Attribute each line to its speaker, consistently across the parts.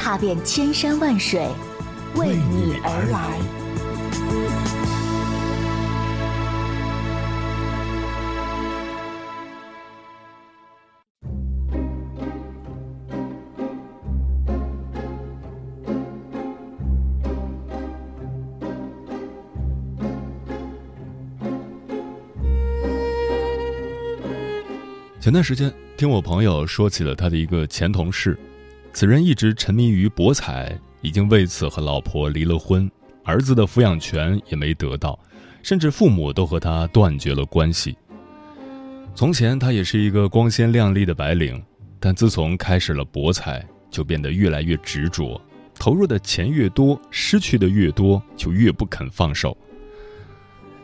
Speaker 1: 踏遍千山万水，为你而来。
Speaker 2: 前段时间听我朋友说起了他的一个前同事，此人一直沉迷于博彩，已经为此和老婆离了婚，儿子的抚养权也没得到，甚至父母都和他断绝了关系。从前他也是一个光鲜亮丽的白领，但自从开始了博彩，就变得越来越执着，投入的钱越多，失去的越多，就越不肯放手。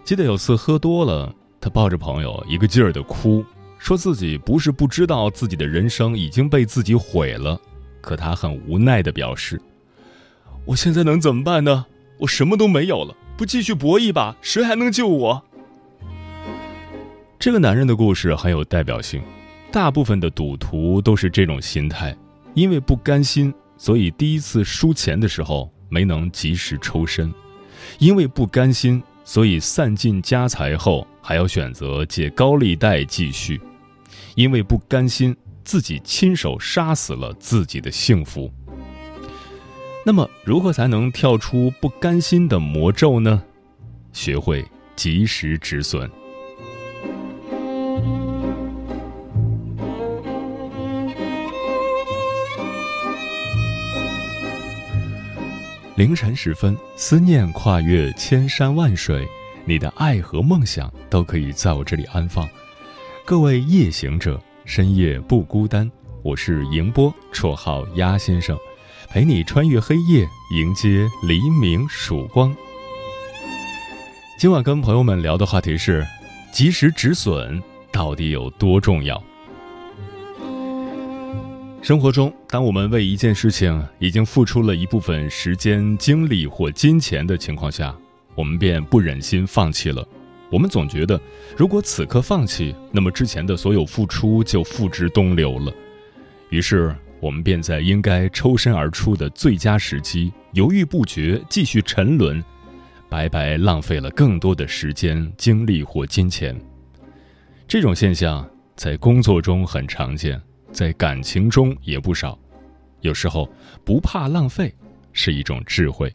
Speaker 2: 记得有次喝多了，他抱着朋友一个劲儿的哭。说自己不是不知道自己的人生已经被自己毁了，可他很无奈的表示：“我现在能怎么办呢？我什么都没有了，不继续搏一把，谁还能救我？”这个男人的故事很有代表性，大部分的赌徒都是这种心态，因为不甘心，所以第一次输钱的时候没能及时抽身；因为不甘心，所以散尽家财后还要选择借高利贷继续。因为不甘心，自己亲手杀死了自己的幸福。那么，如何才能跳出不甘心的魔咒呢？学会及时止损。凌晨时分，思念跨越千山万水，你的爱和梦想都可以在我这里安放。各位夜行者，深夜不孤单。我是迎波，绰号鸭先生，陪你穿越黑夜，迎接黎明曙光。今晚跟朋友们聊的话题是：及时止损到底有多重要？生活中，当我们为一件事情已经付出了一部分时间、精力或金钱的情况下，我们便不忍心放弃了。我们总觉得，如果此刻放弃，那么之前的所有付出就付之东流了。于是，我们便在应该抽身而出的最佳时机，犹豫不决，继续沉沦，白白浪费了更多的时间、精力或金钱。这种现象在工作中很常见，在感情中也不少。有时候，不怕浪费是一种智慧。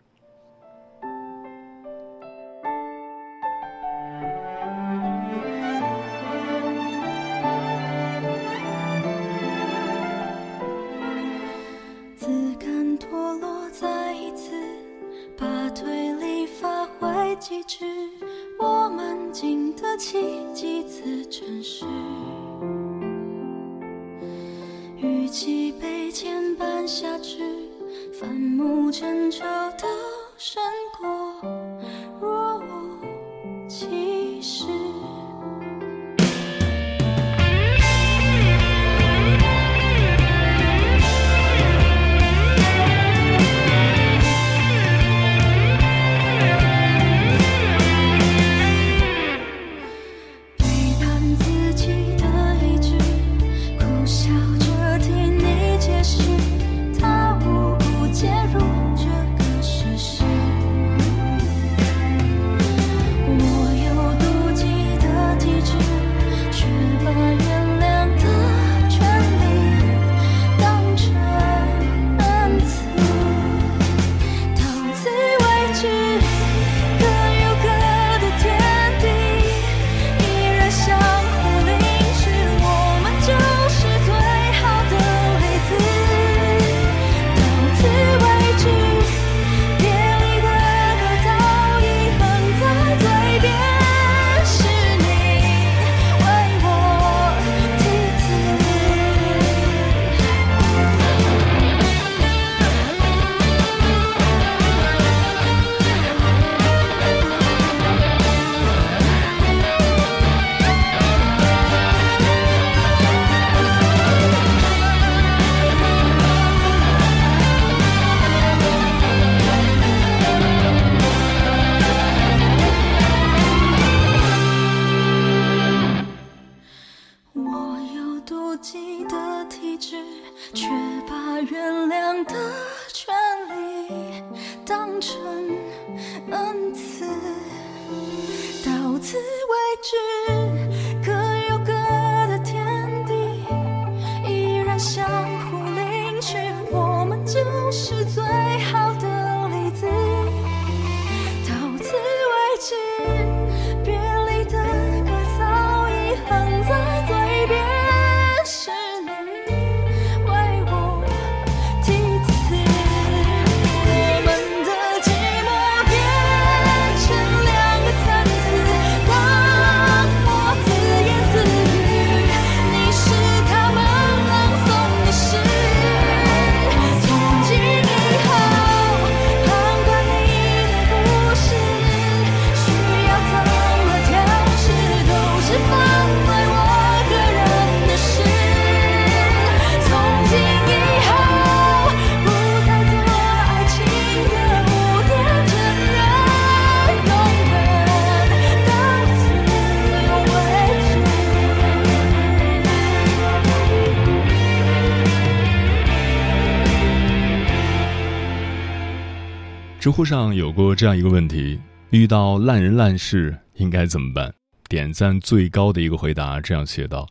Speaker 2: 知乎上有过这样一个问题：遇到烂人烂事应该怎么办？点赞最高的一个回答这样写道：“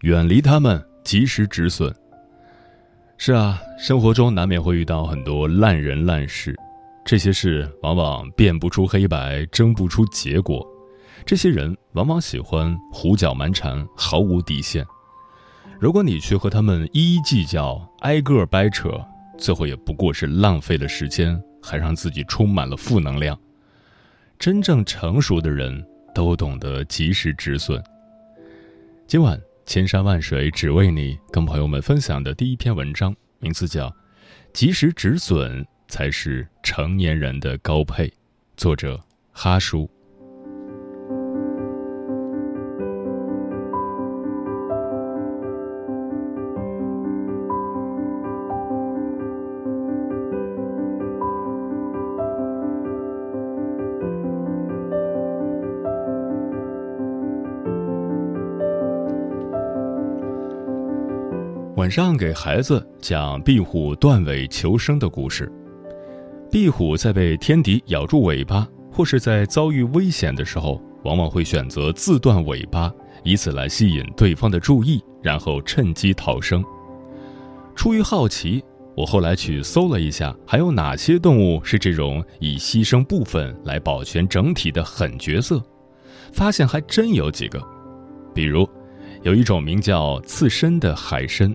Speaker 2: 远离他们，及时止损。”是啊，生活中难免会遇到很多烂人烂事，这些事往往辨不出黑白，争不出结果。这些人往往喜欢胡搅蛮缠，毫无底线。如果你去和他们一一计较，挨个掰扯，最后也不过是浪费了时间，还让自己充满了负能量。真正成熟的人都懂得及时止损。今晚千山万水只为你，跟朋友们分享的第一篇文章，名字叫《及时止损才是成年人的高配》，作者哈叔。晚上给孩子讲壁虎断尾求生的故事。壁虎在被天敌咬住尾巴，或是在遭遇危险的时候，往往会选择自断尾巴，以此来吸引对方的注意，然后趁机逃生。出于好奇，我后来去搜了一下，还有哪些动物是这种以牺牲部分来保全整体的狠角色，发现还真有几个，比如，有一种名叫刺身的海参。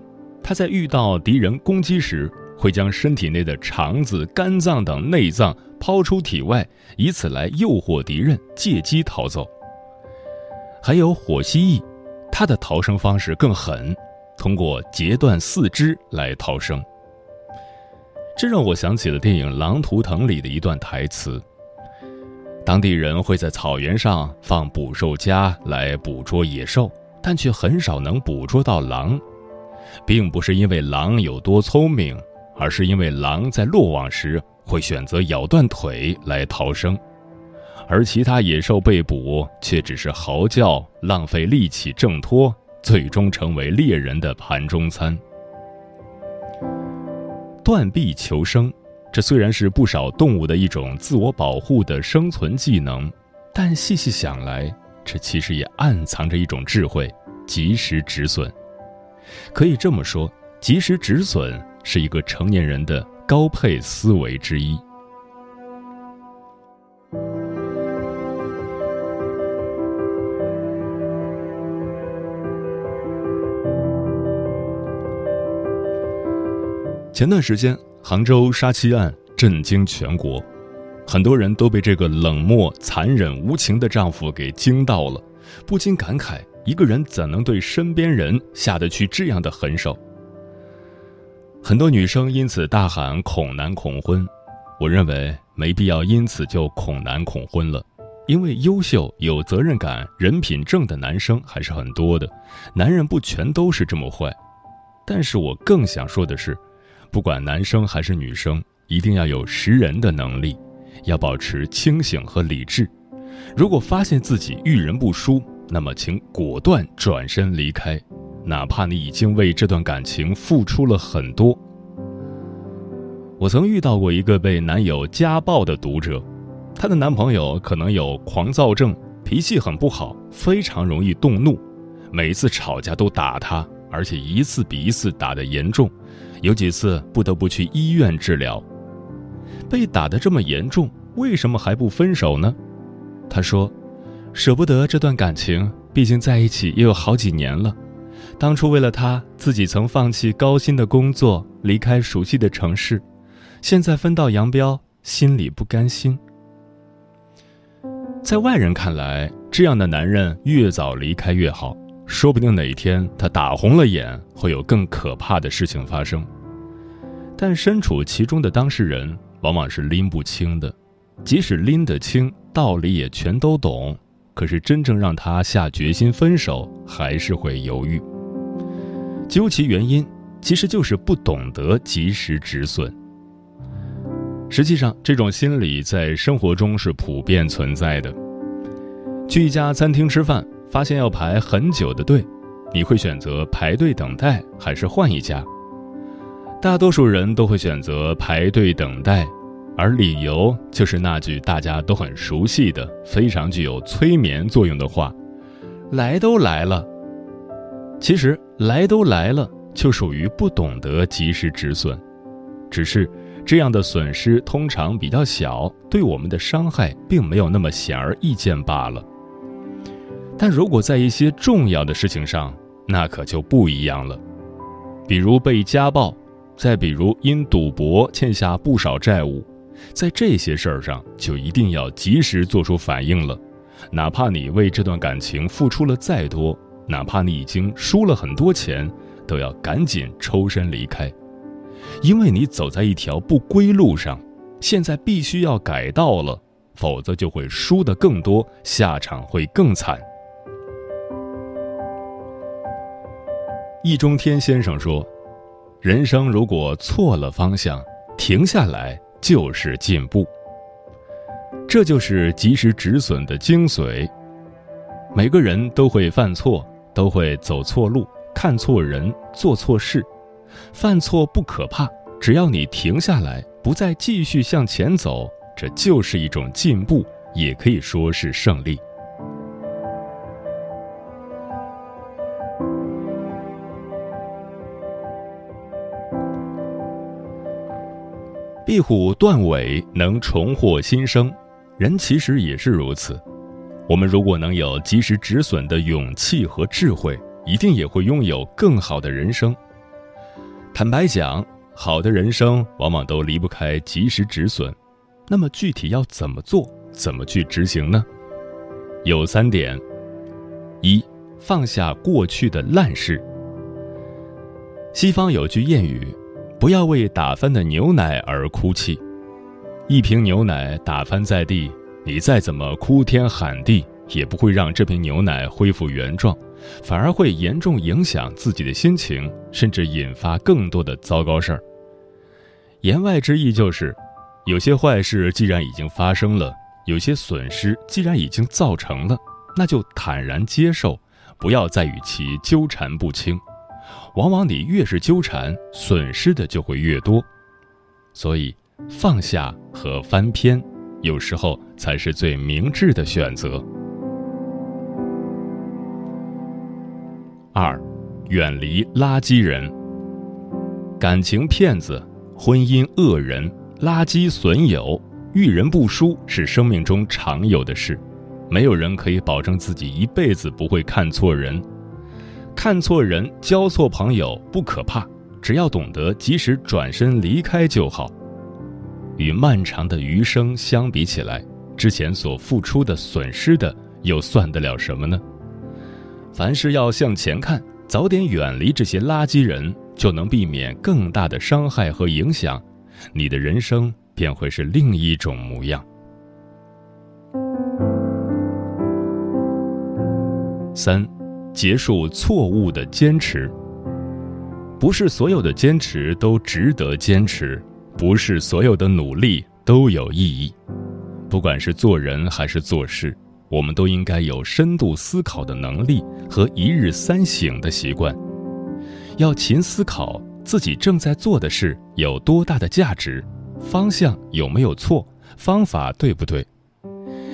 Speaker 2: 它在遇到敌人攻击时，会将身体内的肠子、肝脏等内脏抛出体外，以此来诱惑敌人借机逃走。还有火蜥蜴，它的逃生方式更狠，通过截断四肢来逃生。这让我想起了电影《狼图腾》里的一段台词：当地人会在草原上放捕兽夹来捕捉野兽，但却很少能捕捉到狼。并不是因为狼有多聪明，而是因为狼在落网时会选择咬断腿来逃生，而其他野兽被捕却只是嚎叫，浪费力气挣脱，最终成为猎人的盘中餐。断臂求生，这虽然是不少动物的一种自我保护的生存技能，但细细想来，这其实也暗藏着一种智慧：及时止损。可以这么说，及时止损是一个成年人的高配思维之一。前段时间，杭州杀妻案震惊全国，很多人都被这个冷漠、残忍、无情的丈夫给惊到了，不禁感慨。一个人怎能对身边人下得去这样的狠手？很多女生因此大喊恐男恐婚，我认为没必要因此就恐男恐婚了，因为优秀、有责任感、人品正的男生还是很多的，男人不全都是这么坏。但是我更想说的是，不管男生还是女生，一定要有识人的能力，要保持清醒和理智。如果发现自己遇人不淑，那么，请果断转身离开，哪怕你已经为这段感情付出了很多。我曾遇到过一个被男友家暴的读者，她的男朋友可能有狂躁症，脾气很不好，非常容易动怒，每次吵架都打她，而且一次比一次打得严重，有几次不得不去医院治疗。被打得这么严重，为什么还不分手呢？他说：“舍不得这段感情，毕竟在一起也有好几年了。当初为了他，自己曾放弃高薪的工作，离开熟悉的城市，现在分道扬镳，心里不甘心。”在外人看来，这样的男人越早离开越好，说不定哪一天他打红了眼，会有更可怕的事情发生。但身处其中的当事人往往是拎不清的，即使拎得清，道理也全都懂，可是真正让他下决心分手，还是会犹豫。究其原因，其实就是不懂得及时止损。实际上，这种心理在生活中是普遍存在的。去一家餐厅吃饭，发现要排很久的队，你会选择排队等待，还是换一家？大多数人都会选择排队等待，而理由就是那句大家都很熟悉的、非常具有催眠作用的话：“来都来了。”其实，来都来了，就属于不懂得及时止损，只是。这样的损失通常比较小，对我们的伤害并没有那么显而易见罢了。但如果在一些重要的事情上，那可就不一样了。比如被家暴，再比如因赌博欠下不少债务，在这些事儿上就一定要及时做出反应了。哪怕你为这段感情付出了再多，哪怕你已经输了很多钱，都要赶紧抽身离开。因为你走在一条不归路上，现在必须要改道了，否则就会输得更多，下场会更惨。易中天先生说：“人生如果错了方向，停下来就是进步。”这就是及时止损的精髓。每个人都会犯错，都会走错路，看错人，做错事。犯错不可怕，只要你停下来，不再继续向前走，这就是一种进步，也可以说是胜利。壁虎断尾能重获新生，人其实也是如此。我们如果能有及时止损的勇气和智慧，一定也会拥有更好的人生。坦白讲，好的人生往往都离不开及时止损。那么具体要怎么做，怎么去执行呢？有三点：一、放下过去的烂事。西方有句谚语：“不要为打翻的牛奶而哭泣。”一瓶牛奶打翻在地，你再怎么哭天喊地，也不会让这瓶牛奶恢复原状。反而会严重影响自己的心情，甚至引发更多的糟糕事儿。言外之意就是，有些坏事既然已经发生了，有些损失既然已经造成了，那就坦然接受，不要再与其纠缠不清。往往你越是纠缠，损失的就会越多。所以，放下和翻篇，有时候才是最明智的选择。二，远离垃圾人。感情骗子、婚姻恶人、垃圾损友、遇人不淑是生命中常有的事，没有人可以保证自己一辈子不会看错人。看错人、交错朋友不可怕，只要懂得及时转身离开就好。与漫长的余生相比起来，之前所付出的、损失的，又算得了什么呢？凡事要向前看，早点远离这些垃圾人，就能避免更大的伤害和影响，你的人生便会是另一种模样。三，结束错误的坚持。不是所有的坚持都值得坚持，不是所有的努力都有意义，不管是做人还是做事。我们都应该有深度思考的能力和一日三省的习惯，要勤思考自己正在做的事有多大的价值，方向有没有错，方法对不对，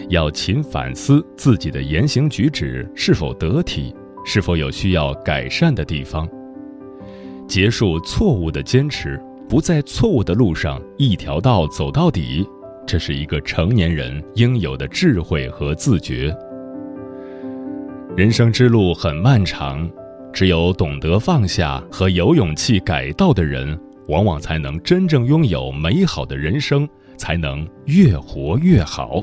Speaker 2: 要勤反思自己的言行举止是否得体，是否有需要改善的地方。结束错误的坚持，不在错误的路上一条道走到底，这是一个成年人应有的智慧和自觉。人生之路很漫长，只有懂得放下和有勇气改道的人，往往才能真正拥有美好的人生，才能越活越好。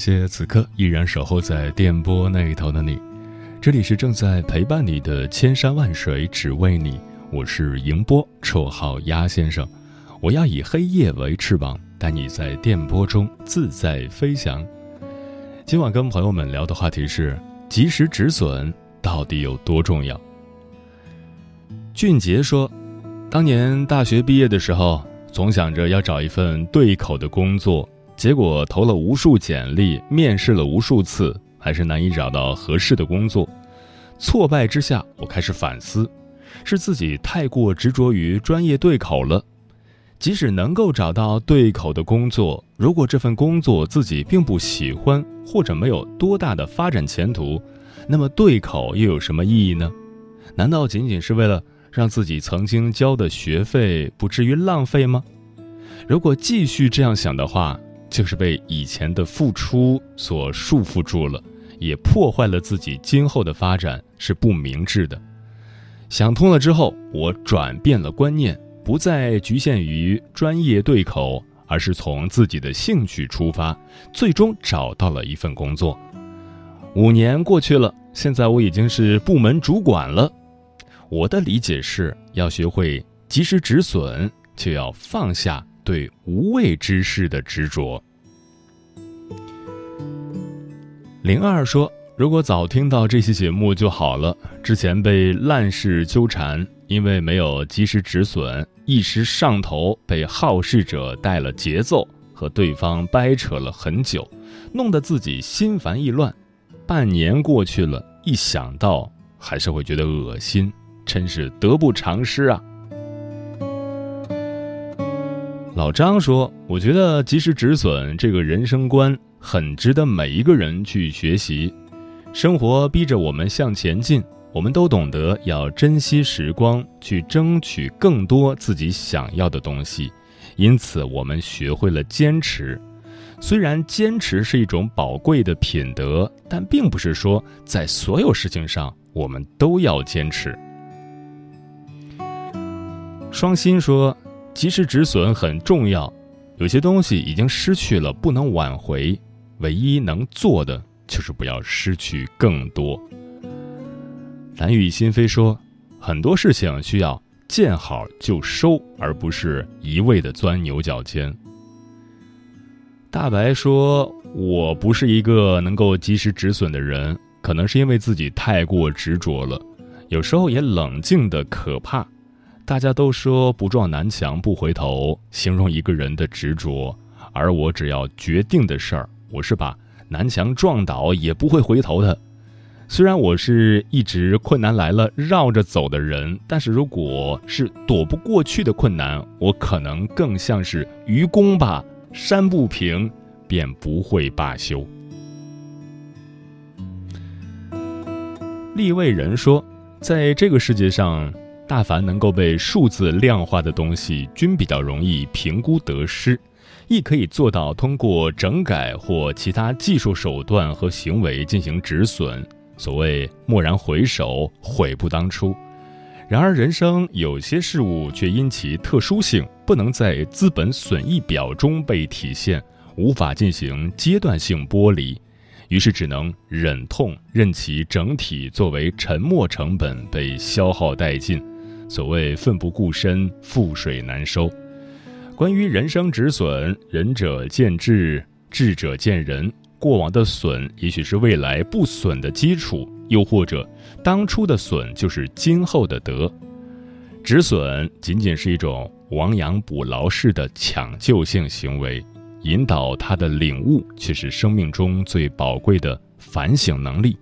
Speaker 2: 谢此刻依然守候在电波那一头的你，这里是正在陪伴你的千山万水只为你，我是迎波，绰号鸭先生，我要以黑夜为翅膀，带你在电波中自在飞翔。今晚跟朋友们聊的话题是：及时止损到底有多重要？俊杰说，当年大学毕业的时候，总想着要找一份对口的工作。结果投了无数简历，面试了无数次，还是难以找到合适的工作。挫败之下，我开始反思，是自己太过执着于专业对口了。即使能够找到对口的工作，如果这份工作自己并不喜欢，或者没有多大的发展前途，那么对口又有什么意义呢？难道仅仅是为了让自己曾经交的学费不至于浪费吗？如果继续这样想的话，就是被以前的付出所束缚住了，也破坏了自己今后的发展，是不明智的。想通了之后，我转变了观念，不再局限于专业对口，而是从自己的兴趣出发，最终找到了一份工作。五年过去了，现在我已经是部门主管了。我的理解是要学会及时止损，就要放下。对无谓之事的执着。零二说：“如果早听到这期节目就好了。之前被烂事纠缠，因为没有及时止损，一时上头，被好事者带了节奏，和对方掰扯了很久，弄得自己心烦意乱。半年过去了，一想到还是会觉得恶心，真是得不偿失啊。”老张说：“我觉得及时止损这个人生观很值得每一个人去学习。生活逼着我们向前进，我们都懂得要珍惜时光，去争取更多自己想要的东西。因此，我们学会了坚持。虽然坚持是一种宝贵的品德，但并不是说在所有事情上我们都要坚持。”双心说。及时止损很重要，有些东西已经失去了，不能挽回。唯一能做的就是不要失去更多。蓝雨心飞说，很多事情需要见好就收，而不是一味的钻牛角尖。大白说，我不是一个能够及时止损的人，可能是因为自己太过执着了，有时候也冷静的可怕。大家都说不撞南墙不回头，形容一个人的执着。而我只要决定的事儿，我是把南墙撞倒也不会回头的。虽然我是一直困难来了绕着走的人，但是如果是躲不过去的困难，我可能更像是愚公吧，山不平便不会罢休。立位人说，在这个世界上。大凡能够被数字量化的东西，均比较容易评估得失，亦可以做到通过整改或其他技术手段和行为进行止损。所谓蓦然回首，悔不当初。然而，人生有些事物却因其特殊性，不能在资本损益表中被体现，无法进行阶段性剥离，于是只能忍痛任其整体作为沉没成本被消耗殆尽。所谓奋不顾身，覆水难收。关于人生止损，仁者见智，智者见仁。过往的损，也许是未来不损的基础；又或者，当初的损就是今后的得。止损仅仅是一种亡羊补牢式的抢救性行为，引导他的领悟，却是生命中最宝贵的反省能力。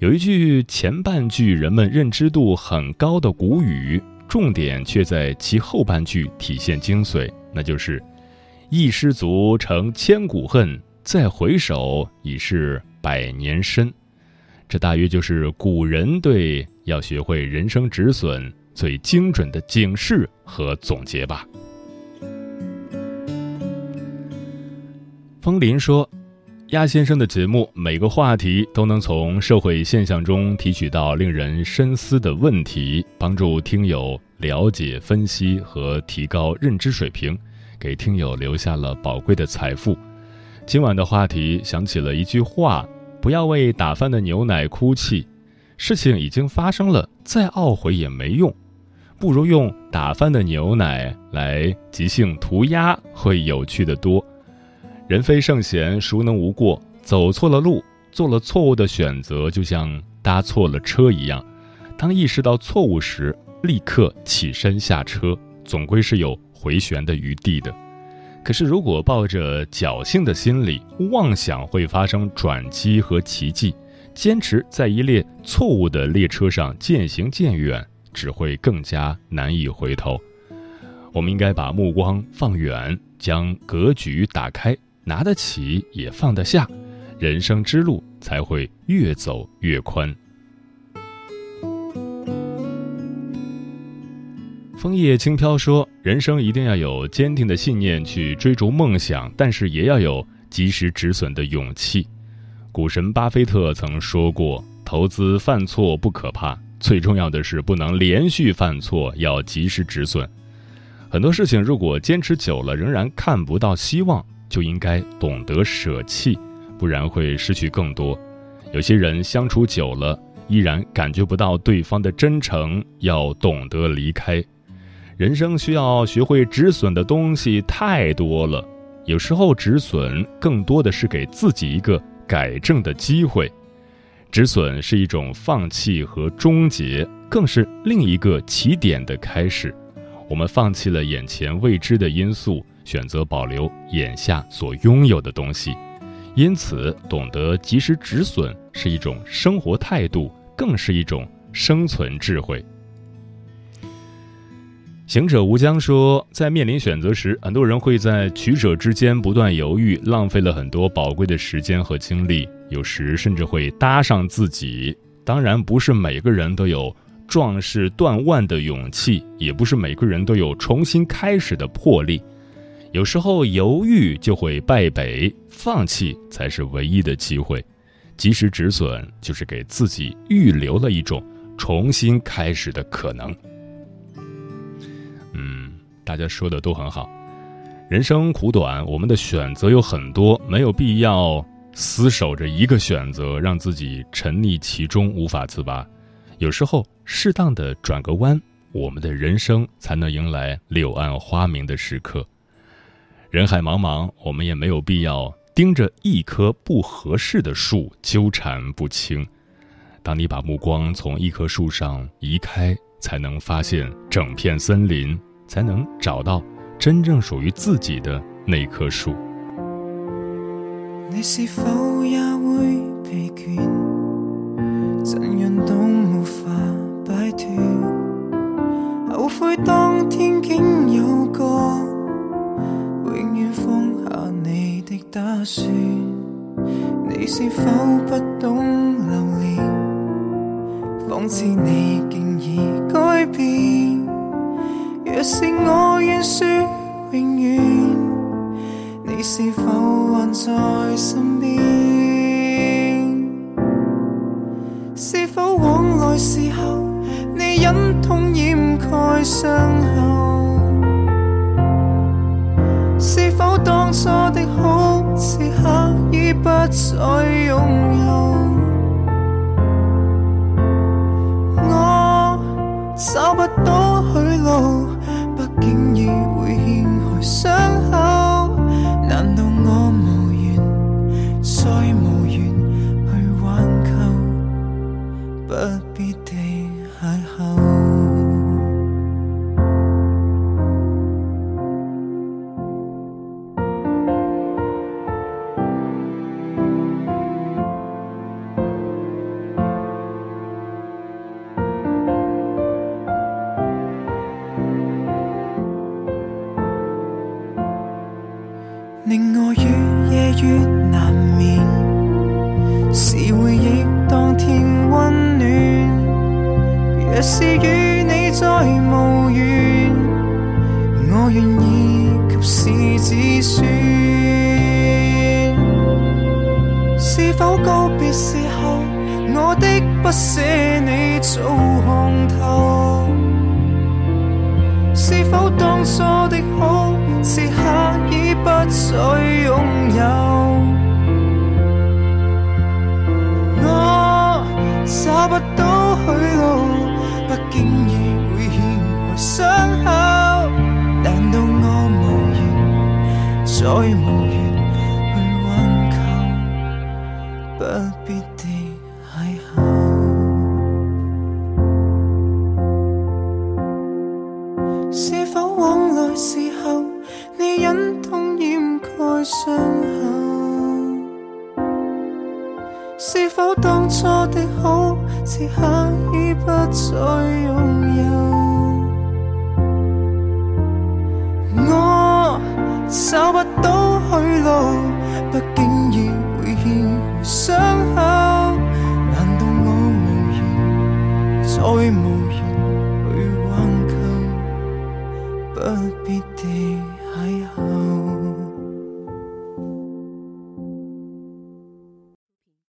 Speaker 2: 有一句前半句人们认知度很高的古语，重点却在其后半句体现精髓，那就是“一失足成千古恨，再回首已是百年身”。这大约就是古人对要学会人生止损最精准的警示和总结吧。风林说。鸭先生的节目，每个话题都能从社会现象中提取到令人深思的问题，帮助听友了解、分析和提高认知水平，给听友留下了宝贵的财富。今晚的话题想起了一句话：不要为打翻的牛奶哭泣，事情已经发生了，再懊悔也没用，不如用打翻的牛奶来即兴涂鸦，会有趣的多。人非圣贤，孰能无过？走错了路，做了错误的选择，就像搭错了车一样。当意识到错误时，立刻起身下车，总归是有回旋的余地的。可是，如果抱着侥幸的心理，妄想会发生转机和奇迹，坚持在一列错误的列车上渐行渐远，只会更加难以回头。我们应该把目光放远，将格局打开。拿得起也放得下，人生之路才会越走越宽。枫叶轻飘说：“人生一定要有坚定的信念去追逐梦想，但是也要有及时止损的勇气。”股神巴菲特曾说过：“投资犯错不可怕，最重要的是不能连续犯错，要及时止损。很多事情如果坚持久了，仍然看不到希望。”就应该懂得舍弃，不然会失去更多。有些人相处久了，依然感觉不到对方的真诚，要懂得离开。人生需要学会止损的东西太多了，有时候止损更多的是给自己一个改正的机会。止损是一种放弃和终结，更是另一个起点的开始。我们放弃了眼前未知的因素。选择保留眼下所拥有的东西，因此懂得及时止损是一种生活态度，更是一种生存智慧。行者无疆说，在面临选择时，很多人会在取舍之间不断犹豫，浪费了很多宝贵的时间和精力，有时甚至会搭上自己。当然，不是每个人都有壮士断腕的勇气，也不是每个人都有重新开始的魄力。有时候犹豫就会败北，放弃才是唯一的机会。及时止损，就是给自己预留了一种重新开始的可能。嗯，大家说的都很好。人生苦短，我们的选择有很多，没有必要死守着一个选择，让自己沉溺其中无法自拔。有时候，适当的转个弯，我们的人生才能迎来柳暗花明的时刻。人海茫茫，我们也没有必要盯着一棵不合适的树纠缠不清。当你把目光从一棵树上移开，才能发现整片森林，才能找到真正属于自己的那棵树。
Speaker 3: 你是否也会疲倦？怎样都无法摆脱，后悔当天打算，你是否不懂留恋？仿似你竟已改变。若是我愿说永远，你是否还在身边？是否往来时候，你忍痛掩盖伤口？是否当初？此刻已不再拥有。我找不到去路。在梦里。